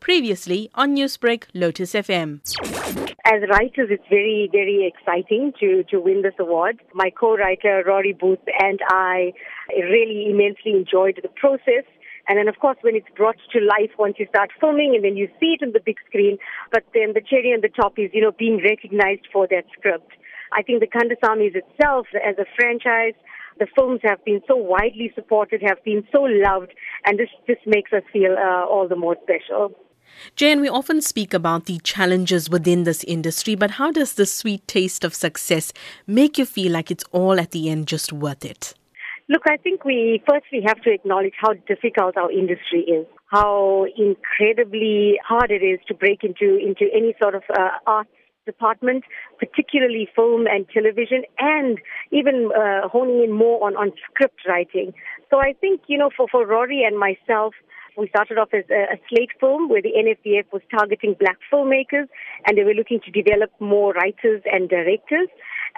Previously on Newsbreak, Lotus FM. As writers, it's very, very exciting to, to win this award. My co-writer, Rory Booth, and I really immensely enjoyed the process. And then, of course, when it's brought to life once you start filming and then you see it on the big screen, but then the cherry on the top is, you know, being recognized for that script. I think the Kandasamys itself, as a franchise, the films have been so widely supported, have been so loved, and this just makes us feel uh, all the more special. Jayan, we often speak about the challenges within this industry, but how does the sweet taste of success make you feel like it's all at the end just worth it? Look, I think we firstly have to acknowledge how difficult our industry is, how incredibly hard it is to break into, into any sort of uh, art department, particularly film and television, and even uh, honing in more on, on script writing. So I think, you know, for, for Rory and myself, we started off as a, a slate film where the NFVF was targeting black filmmakers and they were looking to develop more writers and directors.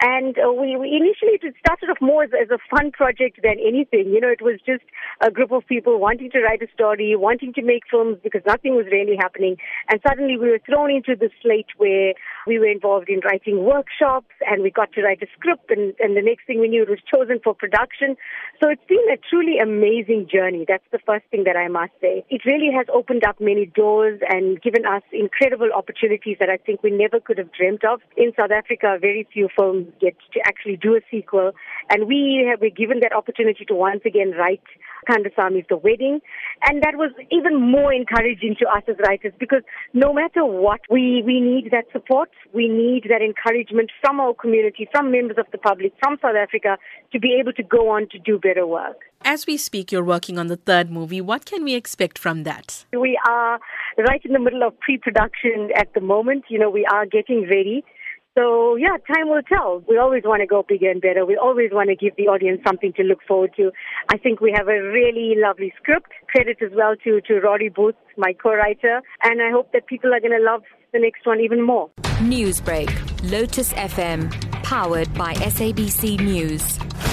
And uh, we, we initially it started off more as, as a fun project than anything. You know, it was just a group of people wanting to write a story, wanting to make films because nothing was really happening. And suddenly we were thrown into the slate where we were involved in writing workshops and we got to write a script and, and the next thing we knew it was chosen for production. So it's been a truly amazing journey. That's the first thing that I must say. It really has opened up many doors and given us incredible opportunities that I think we never could have dreamt of. In South Africa, very few films get to actually do a sequel. And we have been given that opportunity to once again write Kandasamys The Wedding. And that was even more encouraging to us as writers because no matter what, we, we need that support. We need that encouragement from our community, from members of the public, from South Africa to be able to go on to do better work. As we speak, you're working on the third movie. What can we expect from that? We are right in the middle of pre production at the moment. You know, we are getting ready. So yeah, time will tell. We always want to go bigger and better. We always want to give the audience something to look forward to. I think we have a really lovely script. Credit as well to, to Rory Booth, my co-writer. And I hope that people are going to love the next one even more. Newsbreak, Lotus FM, powered by SABC News.